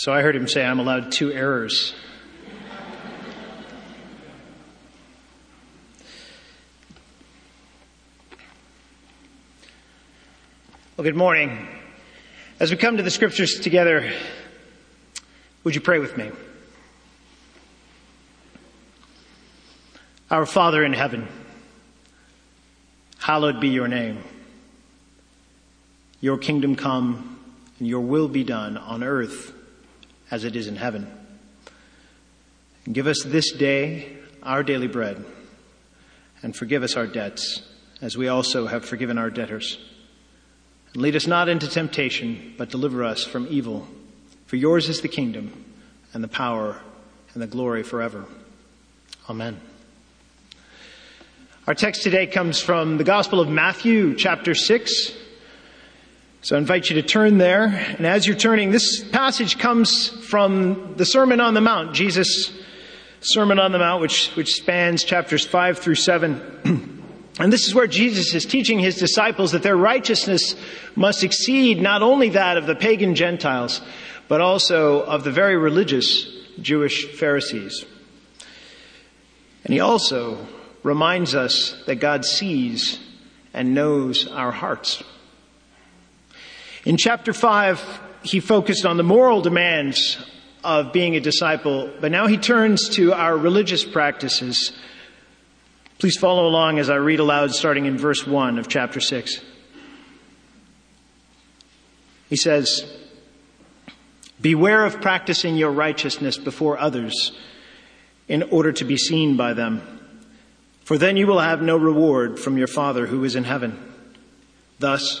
So I heard him say, I'm allowed two errors. Well, good morning. As we come to the scriptures together, would you pray with me? Our Father in heaven, hallowed be your name. Your kingdom come and your will be done on earth as it is in heaven. Give us this day our daily bread and forgive us our debts as we also have forgiven our debtors. And lead us not into temptation, but deliver us from evil. For yours is the kingdom and the power and the glory forever. Amen. Our text today comes from the Gospel of Matthew, chapter 6. So I invite you to turn there. And as you're turning, this passage comes from the Sermon on the Mount, Jesus' Sermon on the Mount, which, which spans chapters 5 through 7. And this is where Jesus is teaching his disciples that their righteousness must exceed not only that of the pagan Gentiles, but also of the very religious Jewish Pharisees. And he also reminds us that God sees and knows our hearts. In chapter 5, he focused on the moral demands of being a disciple, but now he turns to our religious practices Please follow along as I read aloud starting in verse 1 of chapter 6. He says, Beware of practicing your righteousness before others in order to be seen by them, for then you will have no reward from your Father who is in heaven. Thus,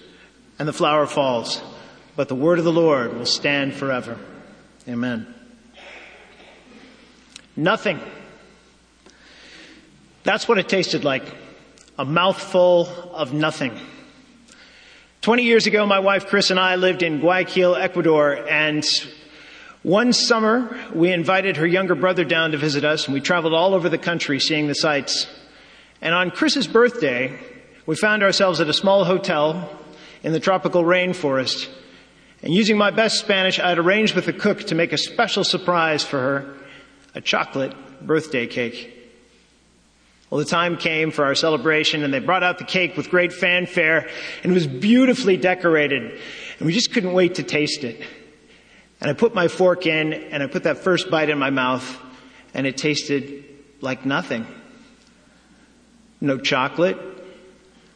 and the flower falls, but the word of the Lord will stand forever. Amen. Nothing that's what it tasted like. A mouthful of nothing. 20 years ago, my wife Chris and I lived in Guayaquil, Ecuador, and one summer we invited her younger brother down to visit us, and we traveled all over the country seeing the sights. And on Chris's birthday, we found ourselves at a small hotel in the tropical rainforest. And using my best Spanish, I had arranged with the cook to make a special surprise for her, a chocolate birthday cake. Well, the time came for our celebration and they brought out the cake with great fanfare and it was beautifully decorated and we just couldn't wait to taste it. And I put my fork in and I put that first bite in my mouth and it tasted like nothing. No chocolate,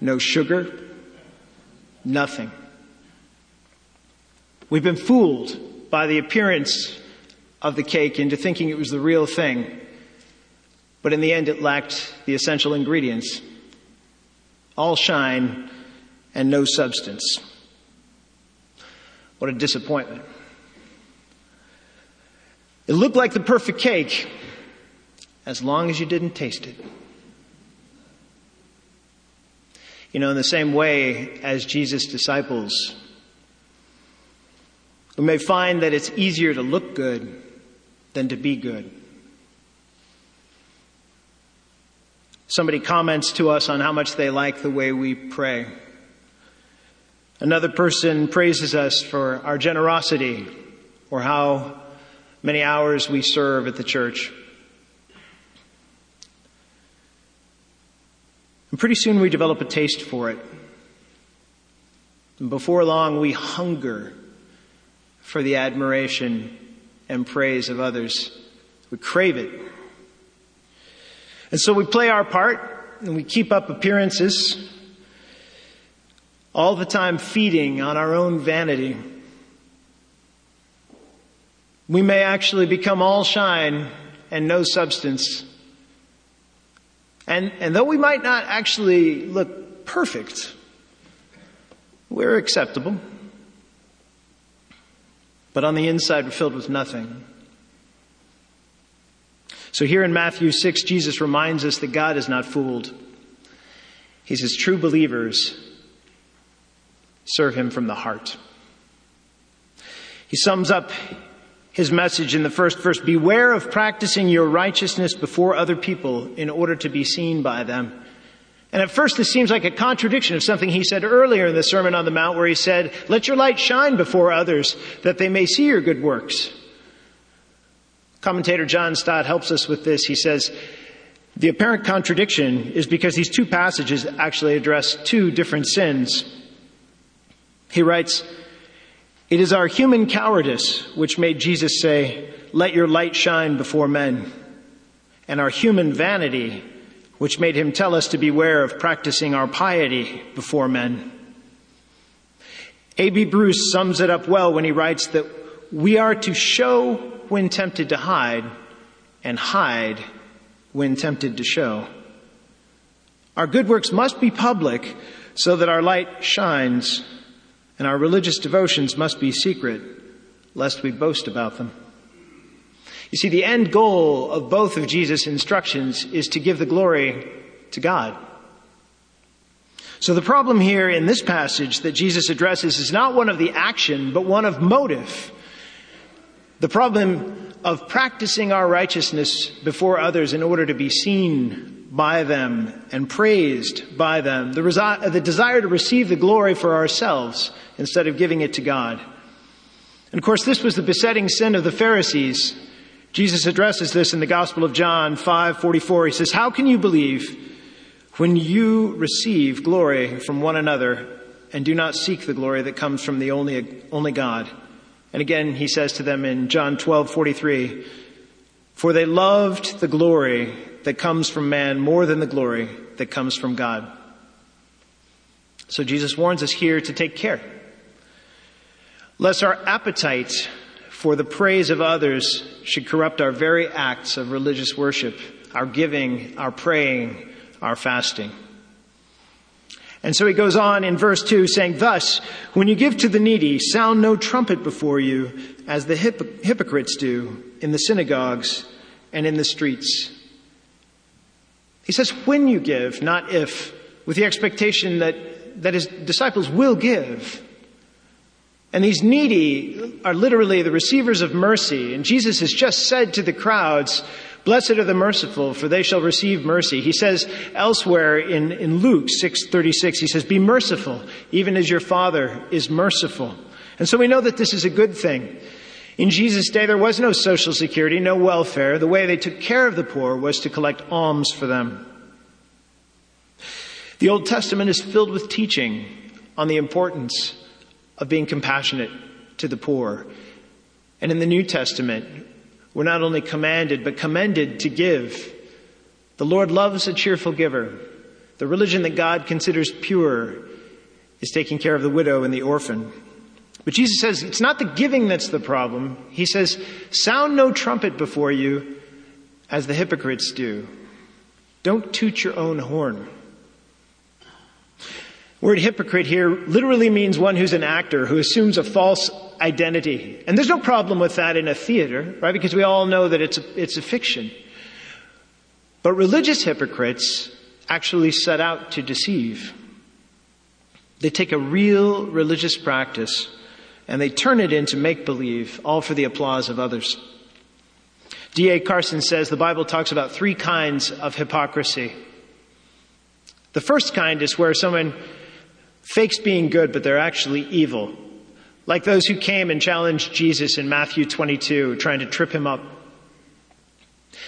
no sugar, nothing. We've been fooled by the appearance of the cake into thinking it was the real thing but in the end it lacked the essential ingredients. All shine and no substance. What a disappointment. It looked like the perfect cake as long as you didn't taste it. You know, in the same way as Jesus' disciples We may find that it's easier to look good than to be good. Somebody comments to us on how much they like the way we pray. Another person praises us for our generosity or how many hours we serve at the church. And pretty soon we develop a taste for it. And before long, we hunger for the admiration and praise of others. We crave it. And so we play our part and we keep up appearances, all the time feeding on our own vanity. We may actually become all shine and no substance. And, and though we might not actually look perfect, we're acceptable. But on the inside, we're filled with nothing. So here in Matthew 6, Jesus reminds us that God is not fooled. He says, true believers serve him from the heart. He sums up his message in the first verse Beware of practicing your righteousness before other people in order to be seen by them. And at first this seems like a contradiction of something he said earlier in the Sermon on the Mount where he said, Let your light shine before others that they may see your good works. Commentator John Stott helps us with this. He says, the apparent contradiction is because these two passages actually address two different sins. He writes, it is our human cowardice which made Jesus say, Let your light shine before men, and our human vanity which made him tell us to beware of practicing our piety before men. A.B. Bruce sums it up well when he writes that we are to show when tempted to hide, and hide when tempted to show. Our good works must be public so that our light shines and our religious devotions must be secret, lest we boast about them. You see, the end goal of both of Jesus' instructions is to give the glory to God. So the problem here in this passage that Jesus addresses is not one of the action, but one of motive. The problem of practicing our righteousness before others in order to be seen by them and praised by them. The, resi- the desire to receive the glory for ourselves instead of giving it to God. And of course, this was the besetting sin of the Pharisees. Jesus addresses this in the Gospel of John 5:44. He says, "How can you believe when you receive glory from one another and do not seek the glory that comes from the only only God?" And again, he says to them in John 12:43, "For they loved the glory that comes from man more than the glory that comes from God." So Jesus warns us here to take care lest our appetite for the praise of others should corrupt our very acts of religious worship, our giving, our praying, our fasting. And so he goes on in verse 2 saying, Thus, when you give to the needy, sound no trumpet before you, as the hypocrites do in the synagogues and in the streets. He says, when you give, not if, with the expectation that, that his disciples will give. And these needy are literally the receivers of mercy. And Jesus has just said to the crowds, Blessed are the merciful, for they shall receive mercy. He says elsewhere in, in Luke 6:36, he says, Be merciful, even as your Father is merciful. And so we know that this is a good thing. In Jesus' day, there was no social security, no welfare. The way they took care of the poor was to collect alms for them. The Old Testament is filled with teaching on the importance of being compassionate to the poor. And in the New Testament, we're not only commanded, but commended to give. The Lord loves a cheerful giver. The religion that God considers pure is taking care of the widow and the orphan. But Jesus says it's not the giving that's the problem. He says, sound no trumpet before you as the hypocrites do. Don't toot your own horn. Word hypocrite here literally means one who's an actor who assumes a false identity. And there's no problem with that in a theater, right? Because we all know that it's a, it's a fiction. But religious hypocrites actually set out to deceive. They take a real religious practice and they turn it into make believe, all for the applause of others. D.A. Carson says the Bible talks about three kinds of hypocrisy. The first kind is where someone fakes being good, but they're actually evil. Like those who came and challenged Jesus in Matthew 22, trying to trip him up.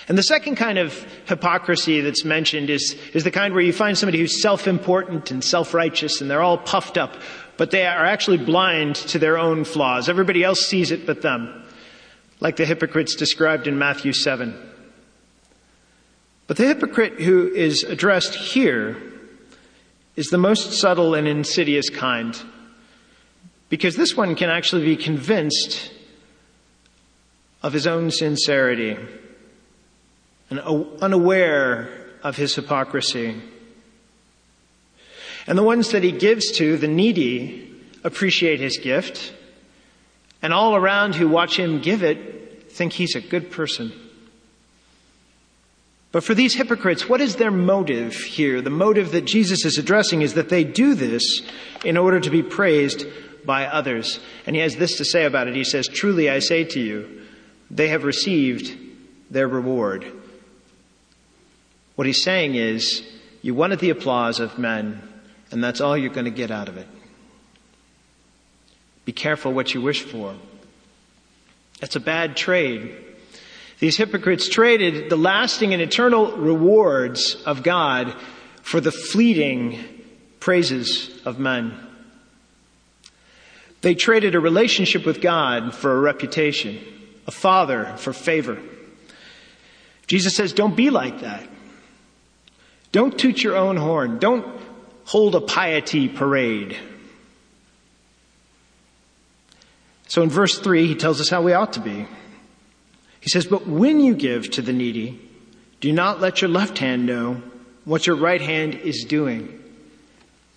And the second kind of hypocrisy that's mentioned is, is the kind where you find somebody who's self-important and self-righteous and they're all puffed up, but they are actually blind to their own flaws. Everybody else sees it but them. Like the hypocrites described in Matthew 7. But the hypocrite who is addressed here is the most subtle and insidious kind. Because this one can actually be convinced of his own sincerity and unaware of his hypocrisy. And the ones that he gives to, the needy, appreciate his gift, and all around who watch him give it think he's a good person. But for these hypocrites, what is their motive here? The motive that Jesus is addressing is that they do this in order to be praised by others. And he has this to say about it. He says, Truly I say to you, they have received their reward. What he's saying is, you wanted the applause of men, and that's all you're going to get out of it. Be careful what you wish for. That's a bad trade. These hypocrites traded the lasting and eternal rewards of God for the fleeting praises of men. They traded a relationship with God for a reputation, a father for favor. Jesus says, don't be like that. Don't toot your own horn. Don't hold a piety parade. So in verse 3, he tells us how we ought to be. He says, But when you give to the needy, do not let your left hand know what your right hand is doing,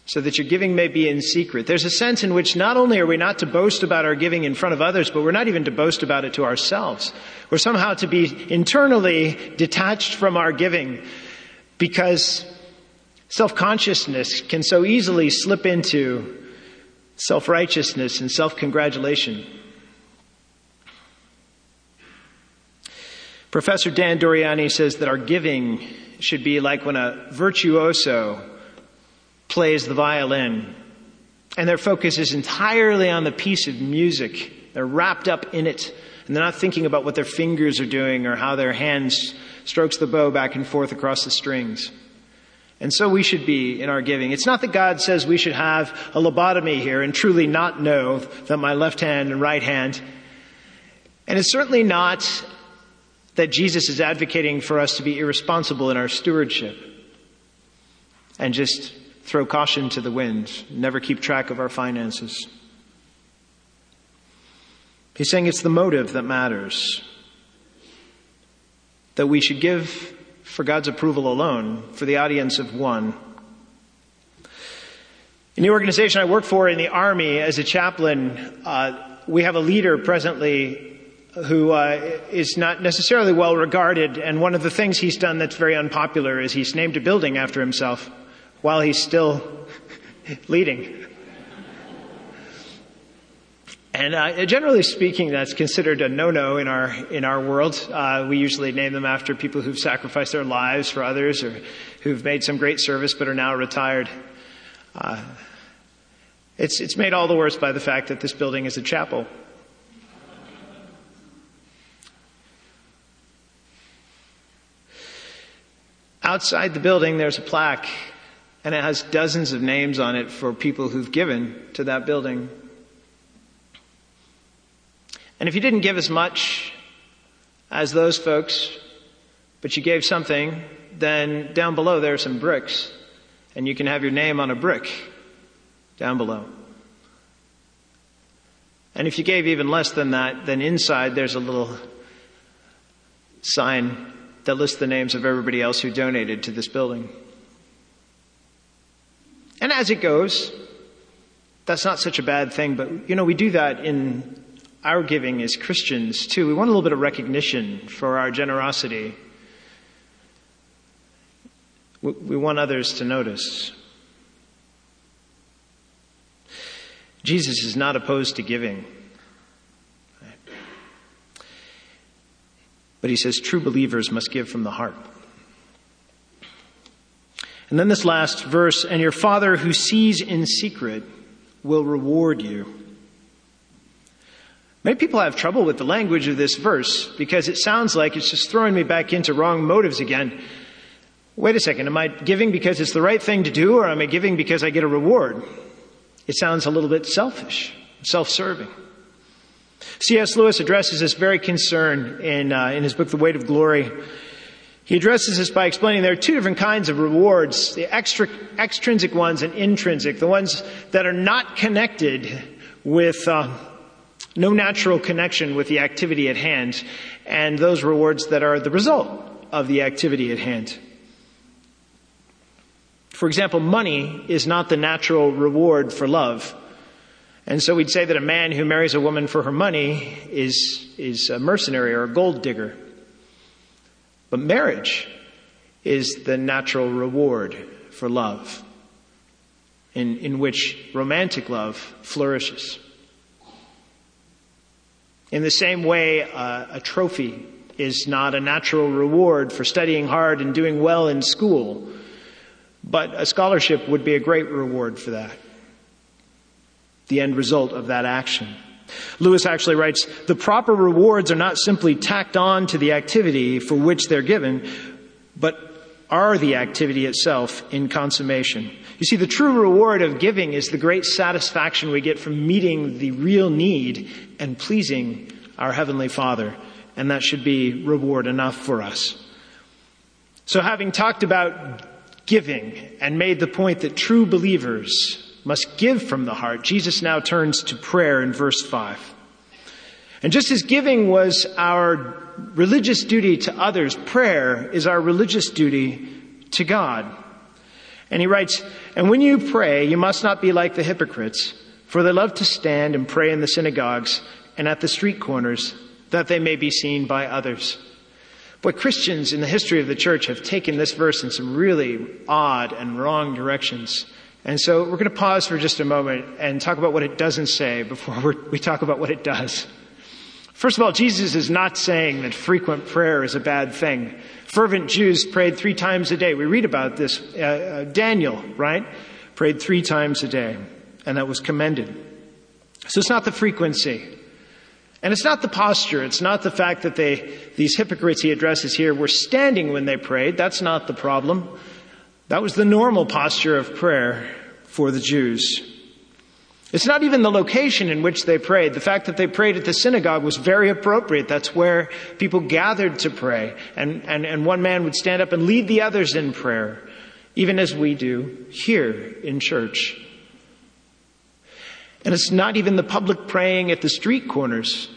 so that your giving may be in secret. There's a sense in which not only are we not to boast about our giving in front of others, but we're not even to boast about it to ourselves. We're somehow to be internally detached from our giving because self-consciousness can so easily slip into self-righteousness and self-congratulation. Professor Dan Doriani says that our giving should be like when a virtuoso plays the violin and their focus is entirely on the piece of music. They're wrapped up in it and they're not thinking about what their fingers are doing or how their hands strokes the bow back and forth across the strings. And so we should be in our giving. It's not that God says we should have a lobotomy here and truly not know that my left hand and right hand. And it's certainly not that Jesus is advocating for us to be irresponsible in our stewardship and just throw caution to the wind, never keep track of our finances. He's saying it's the motive that matters that we should give for God's approval alone, for the audience of one. In the organization I work for in the Army as a chaplain, uh, we have a leader presently who uh, is not necessarily well regarded, and one of the things he's done that's very unpopular is he's named a building after himself while he's still leading. And uh, generally speaking, that's considered a no-no in our in our world. Uh, we usually name them after people who've sacrificed their lives for others, or who've made some great service but are now retired. Uh, it's it's made all the worse by the fact that this building is a chapel. Outside the building, there's a plaque, and it has dozens of names on it for people who've given to that building. And if you didn't give as much as those folks, but you gave something, then down below there are some bricks, and you can have your name on a brick down below. And if you gave even less than that, then inside there's a little sign that lists the names of everybody else who donated to this building. And as it goes, that's not such a bad thing, but you know, we do that in our giving as Christians too. We want a little bit of recognition for our generosity. We want others to notice. Jesus is not opposed to giving. But he says true believers must give from the heart. And then this last verse, and your Father who sees in secret will reward you. Many people have trouble with the language of this verse because it sounds like it's just throwing me back into wrong motives again. Wait a second, am I giving because it's the right thing to do or am I giving because I get a reward? It sounds a little bit selfish, self-serving. C.S. Lewis addresses this very concern in, uh, in his book, The Weight of Glory. He addresses this by explaining there are two different kinds of rewards, the extra, extrinsic ones and intrinsic, the ones that are not connected with, uh, no natural connection with the activity at hand, and those rewards that are the result of the activity at hand. For example, money is not the natural reward for love. And so we'd say that a man who marries a woman for her money is, is a mercenary or a gold digger. But marriage is the natural reward for love, in, in which romantic love flourishes. In the same way, uh, a trophy is not a natural reward for studying hard and doing well in school, but a scholarship would be a great reward for that. The end result of that action. Lewis actually writes, the proper rewards are not simply tacked on to the activity for which they're given, but are the activity itself in consummation. You see, the true reward of giving is the great satisfaction we get from meeting the real need and pleasing our Heavenly Father. And that should be reward enough for us. So having talked about giving and made the point that true believers must give from the heart, Jesus now turns to prayer in verse 5. And just as giving was our religious duty to others, prayer is our religious duty to God. And he writes, And when you pray, you must not be like the hypocrites, for they love to stand and pray in the synagogues and at the street corners, that they may be seen by others. But Christians in the history of the church have taken this verse in some really odd and wrong directions. And so we're going to pause for just a moment and talk about what it doesn't say before we talk about what it does. First of all, Jesus is not saying that frequent prayer is a bad thing. Fervent Jews prayed three times a day. We read about this. Uh, uh, Daniel, right? Prayed three times a day, and that was commended. So it's not the frequency. And it's not the posture. It's not the fact that they, these hypocrites he addresses here were standing when they prayed. That's not the problem. That was the normal posture of prayer for the Jews. It's not even the location in which they prayed. The fact that they prayed at the synagogue was very appropriate. That's where people gathered to pray. And, and, and one man would stand up and lead the others in prayer, even as we do here in church. And it's not even the public praying at the street corners,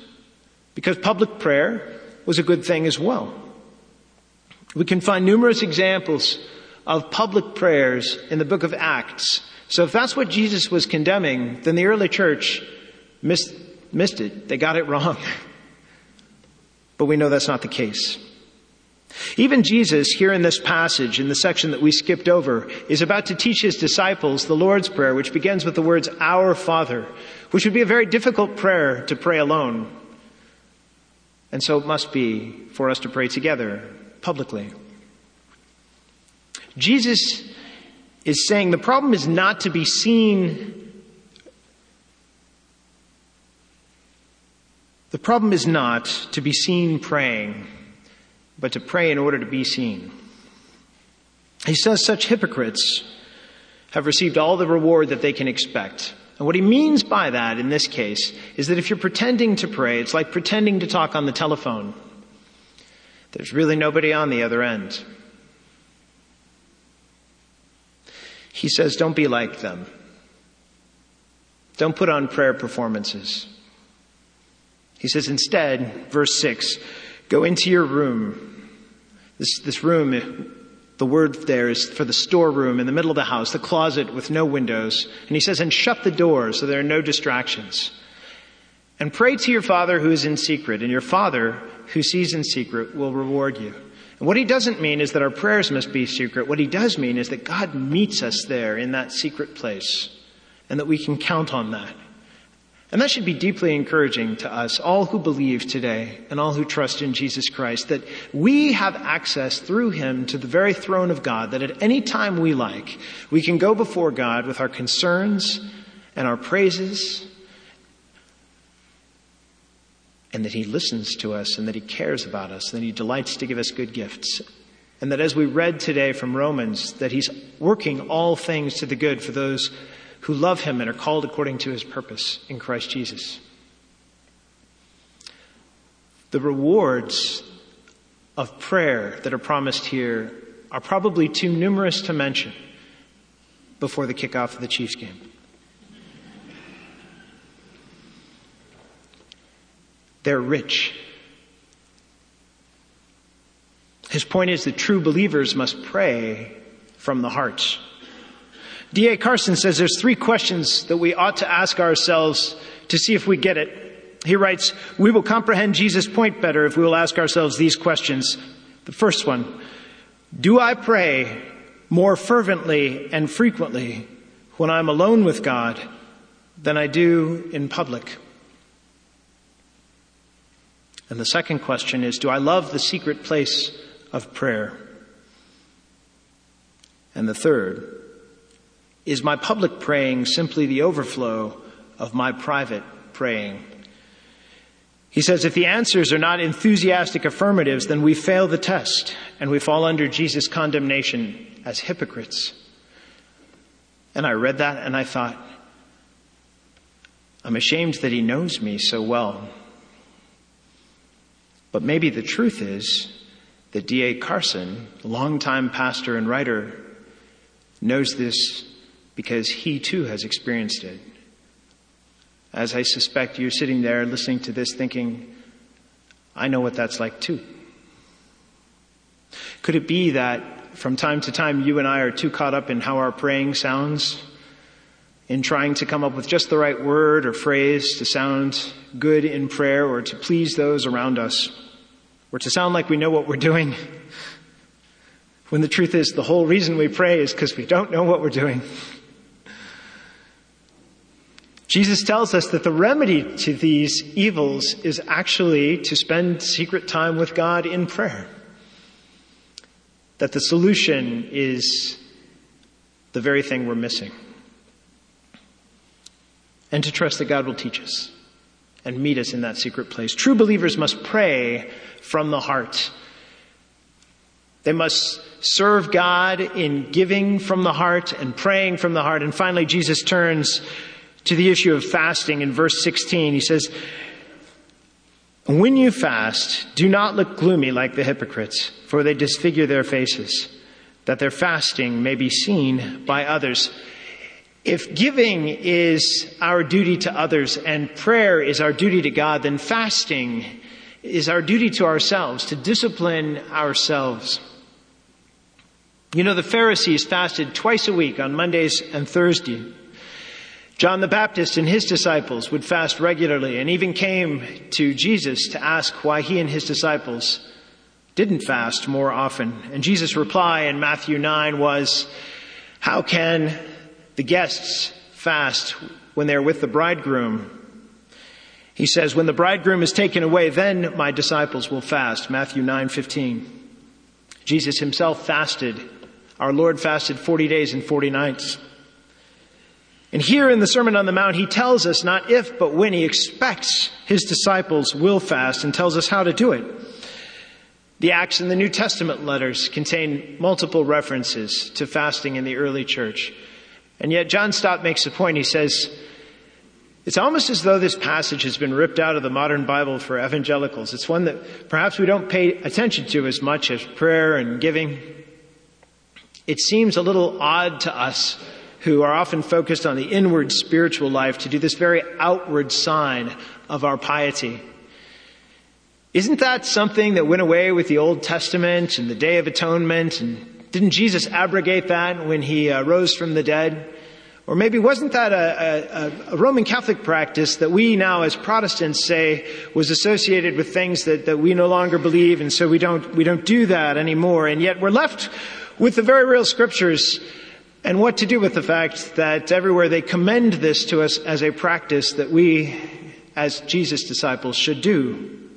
because public prayer was a good thing as well. We can find numerous examples of public prayers in the book of Acts. So if that's what Jesus was condemning, then the early church missed, missed it. They got it wrong. But we know that's not the case. Even Jesus, here in this passage, in the section that we skipped over, is about to teach his disciples the Lord's Prayer, which begins with the words, Our Father, which would be a very difficult prayer to pray alone. And so it must be for us to pray together, publicly. Jesus is saying the problem is not to be seen. The problem is not to be seen praying, but to pray in order to be seen. He says such hypocrites have received all the reward that they can expect. And what he means by that in this case is that if you're pretending to pray, it's like pretending to talk on the telephone. There's really nobody on the other end. He says, don't be like them. Don't put on prayer performances. He says instead, verse 6, go into your room. This, this room, the word there is for the storeroom in the middle of the house, the closet with no windows. And he says, and shut the door so there are no distractions. And pray to your Father who is in secret, and your Father who sees in secret will reward you. And what he doesn't mean is that our prayers must be secret. What he does mean is that God meets us there in that secret place and that we can count on that. And that should be deeply encouraging to us, all who believe today and all who trust in Jesus Christ, that we have access through him to the very throne of God, that at any time we like, we can go before God with our concerns and our praises, and that he listens to us and that he cares about us and that he delights to give us good gifts. And that as we read today from Romans, that he's working all things to the good for those who love him and are called according to his purpose in Christ Jesus. The rewards of prayer that are promised here are probably too numerous to mention before the kickoff of the Chiefs game. They're rich. His point is that true believers must pray from the heart. D.A. Carson says there's three questions that we ought to ask ourselves to see if we get it. He writes, we will comprehend Jesus' point better if we will ask ourselves these questions. The first one, do I pray more fervently and frequently when I'm alone with God than I do in public? And the second question is, do I love the secret place of prayer? And the third, is my public praying simply the overflow of my private praying? He says if the answers are not enthusiastic affirmatives, then we fail the test and we fall under Jesus' condemnation as hypocrites. And I read that and I thought, I'm ashamed that he knows me so well. But maybe the truth is that D.A. Carson, longtime pastor and writer, knows this because he too has experienced it. As I suspect you're sitting there listening to this thinking, I know what that's like too. Could it be that from time to time you and I are too caught up in how our praying sounds, in trying to come up with just the right word or phrase to sound good in prayer or to please those around us, or to sound like we know what we're doing? When the truth is, the whole reason we pray is because we don't know what we're doing. Jesus tells us that the remedy to these evils is actually to spend secret time with God in prayer. That the solution is the very thing we're missing. And to trust that God will teach us and meet us in that secret place. True believers must pray from the heart. They must serve God in giving from the heart and praying from the heart. And finally, Jesus turns to the issue of fasting in verse 16. He says, When you fast, do not look gloomy like the hypocrites, for they disfigure their faces, that their fasting may be seen by others. If giving is our duty to others and prayer is our duty to God, then fasting is our duty to ourselves, to discipline ourselves. You know, the Pharisees fasted twice a week on Mondays and Thursdays. John the Baptist and his disciples would fast regularly and even came to Jesus to ask why he and his disciples didn't fast more often. And Jesus' reply in Matthew 9 was, How can the guests fast when they're with the bridegroom? He says, When the bridegroom is taken away, then my disciples will fast. Matthew 9 15. Jesus himself fasted. Our Lord fasted 40 days and 40 nights. And here in the Sermon on the Mount, he tells us not if, but when he expects his disciples will fast and tells us how to do it. The Acts and the New Testament letters contain multiple references to fasting in the early church. And yet John Stott makes a point. He says, it's almost as though this passage has been ripped out of the modern Bible for evangelicals. It's one that perhaps we don't pay attention to as much as prayer and giving. It seems a little odd to us who are often focused on the inward spiritual life to do this very outward sign of our piety. Isn't that something that went away with the Old Testament and the Day of Atonement? And didn't Jesus abrogate that when he uh, rose from the dead? Or maybe wasn't that a, a, a, Roman Catholic practice that we now as Protestants say was associated with things that, that we no longer believe and so we don't, we don't do that anymore. And yet we're left with the very real scriptures And what to do with the fact that everywhere they commend this to us as a practice that we, as Jesus disciples, should do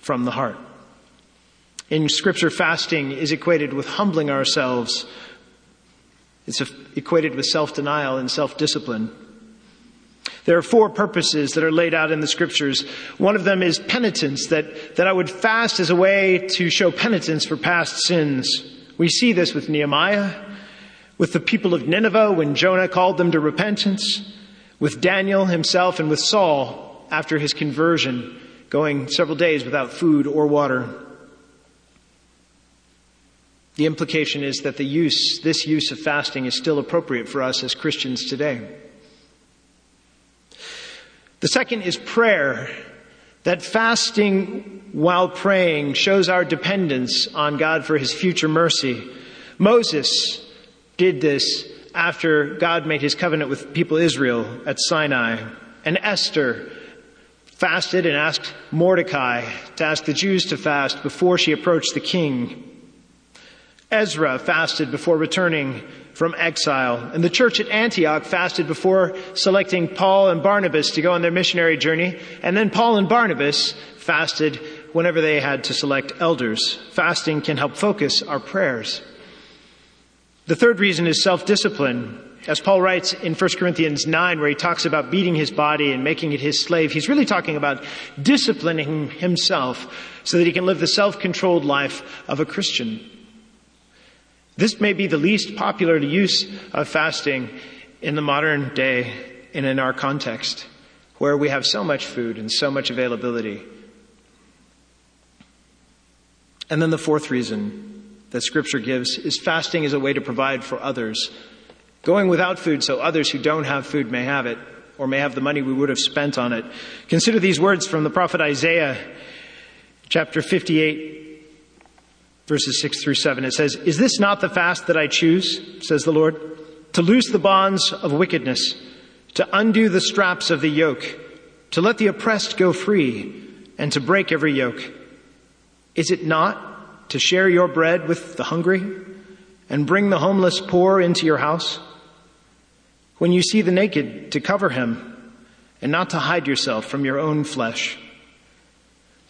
from the heart. In scripture, fasting is equated with humbling ourselves. It's equated with self-denial and self-discipline. There are four purposes that are laid out in the scriptures. One of them is penitence, that, that I would fast as a way to show penitence for past sins. We see this with Nehemiah, with the people of Nineveh when Jonah called them to repentance, with Daniel himself, and with Saul after his conversion, going several days without food or water. The implication is that the use, this use of fasting is still appropriate for us as Christians today. The second is prayer. That fasting while praying shows our dependence on God for his future mercy. Moses did this after God made his covenant with people Israel at Sinai. And Esther fasted and asked Mordecai to ask the Jews to fast before she approached the king. Ezra fasted before returning from exile. And the church at Antioch fasted before selecting Paul and Barnabas to go on their missionary journey. And then Paul and Barnabas fasted whenever they had to select elders. Fasting can help focus our prayers. The third reason is self-discipline. As Paul writes in 1 Corinthians 9, where he talks about beating his body and making it his slave, he's really talking about disciplining himself so that he can live the self-controlled life of a Christian. This may be the least popular use of fasting in the modern day and in our context, where we have so much food and so much availability. And then the fourth reason that scripture gives is fasting is a way to provide for others. Going without food so others who don't have food may have it or may have the money we would have spent on it. Consider these words from the prophet Isaiah, chapter 58, verses 6 through 7. It says, Is this not the fast that I choose, says the Lord? To loose the bonds of wickedness, to undo the straps of the yoke, to let the oppressed go free, and to break every yoke. Is it not to share your bread with the hungry, and bring the homeless poor into your house? When you see the naked, to cover him, and not to hide yourself from your own flesh.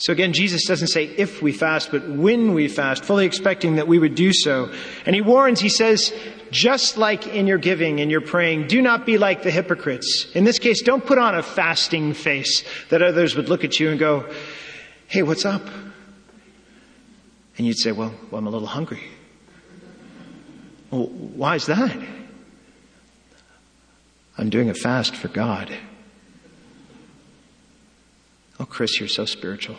So again, Jesus doesn't say if we fast, but when we fast, fully expecting that we would do so. And he warns, he says, just like in your giving and your praying, do not be like the hypocrites. In this case, don't put on a fasting face that others would look at you and go, hey, what's up? And you'd say, well, well I'm a little hungry. Well, why is that? I'm doing a fast for God. Oh, Chris, you're so spiritual.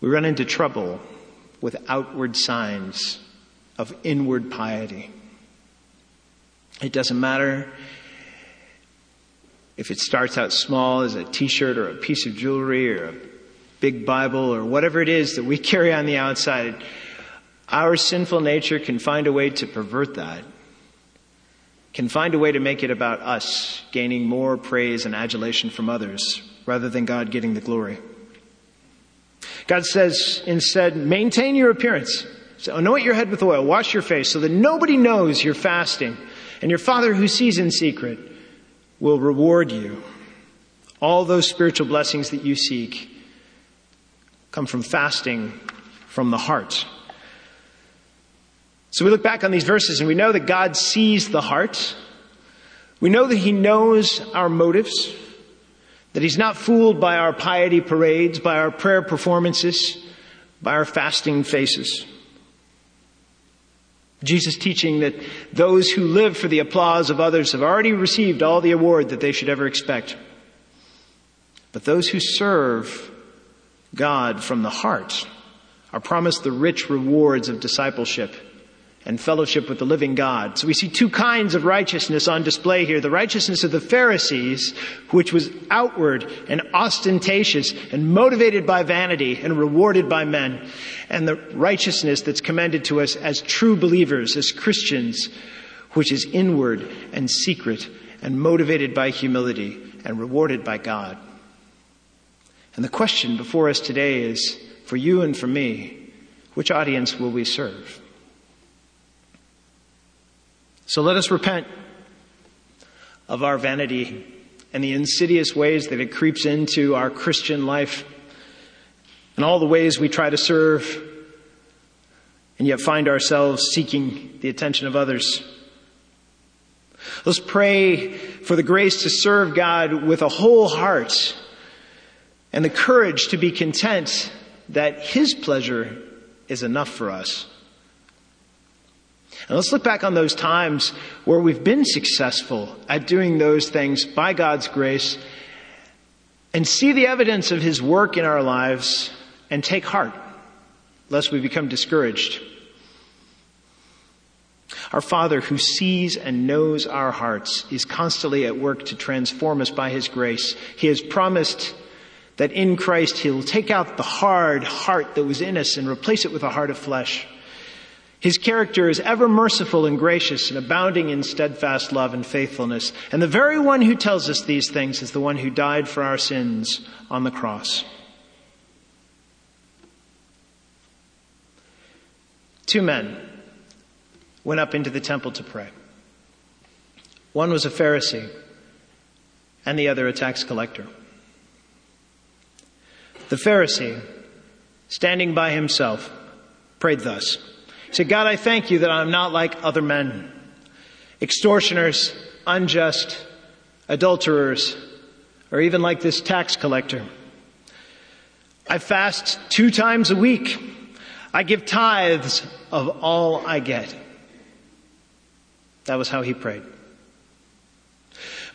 We run into trouble with outward signs of inward piety. It doesn't matter if it starts out small as a t-shirt or a piece of jewelry or a big Bible or whatever it is that we carry on the outside. Our sinful nature can find a way to pervert that can find a way to make it about us gaining more praise and adulation from others rather than God getting the glory. God says instead, maintain your appearance. So anoint your head with oil, wash your face so that nobody knows you're fasting. And your Father who sees in secret will reward you. All those spiritual blessings that you seek come from fasting from the heart. So we look back on these verses and we know that God sees the heart. We know that He knows our motives, that He's not fooled by our piety parades, by our prayer performances, by our fasting faces. Jesus teaching that those who live for the applause of others have already received all the award that they should ever expect. But those who serve God from the heart are promised the rich rewards of discipleship and fellowship with the living God. So we see two kinds of righteousness on display here. The righteousness of the Pharisees, which was outward and ostentatious and motivated by vanity and rewarded by men. And the righteousness that's commended to us as true believers, as Christians, which is inward and secret and motivated by humility and rewarded by God. And the question before us today is, for you and for me, which audience will we serve? So let us repent of our vanity and the insidious ways that it creeps into our Christian life and all the ways we try to serve and yet find ourselves seeking the attention of others. Let's pray for the grace to serve God with a whole heart and the courage to be content that His pleasure is enough for us. And let's look back on those times where we've been successful at doing those things by God's grace and see the evidence of His work in our lives and take heart, lest we become discouraged. Our Father, who sees and knows our hearts, is constantly at work to transform us by His grace. He has promised that in Christ He'll take out the hard heart that was in us and replace it with a heart of flesh. His character is ever merciful and gracious and abounding in steadfast love and faithfulness. And the very one who tells us these things is the one who died for our sins on the cross. Two men went up into the temple to pray. One was a Pharisee and the other a tax collector. The Pharisee, standing by himself, prayed thus. Said, God, I thank you that I'm not like other men, extortioners, unjust, adulterers, or even like this tax collector. I fast two times a week. I give tithes of all I get. That was how he prayed.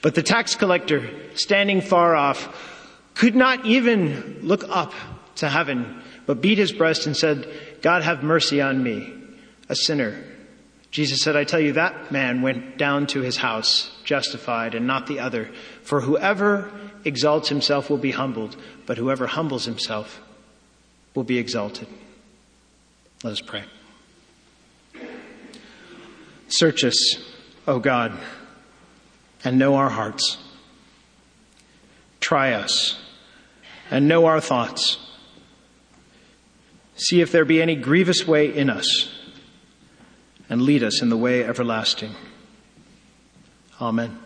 But the tax collector, standing far off, could not even look up to heaven, but beat his breast and said, God have mercy on me, a sinner. Jesus said, I tell you, that man went down to his house justified and not the other. For whoever exalts himself will be humbled, but whoever humbles himself will be exalted. Let us pray. Search us, O God, and know our hearts. Try us and know our thoughts. See if there be any grievous way in us, and lead us in the way everlasting. Amen.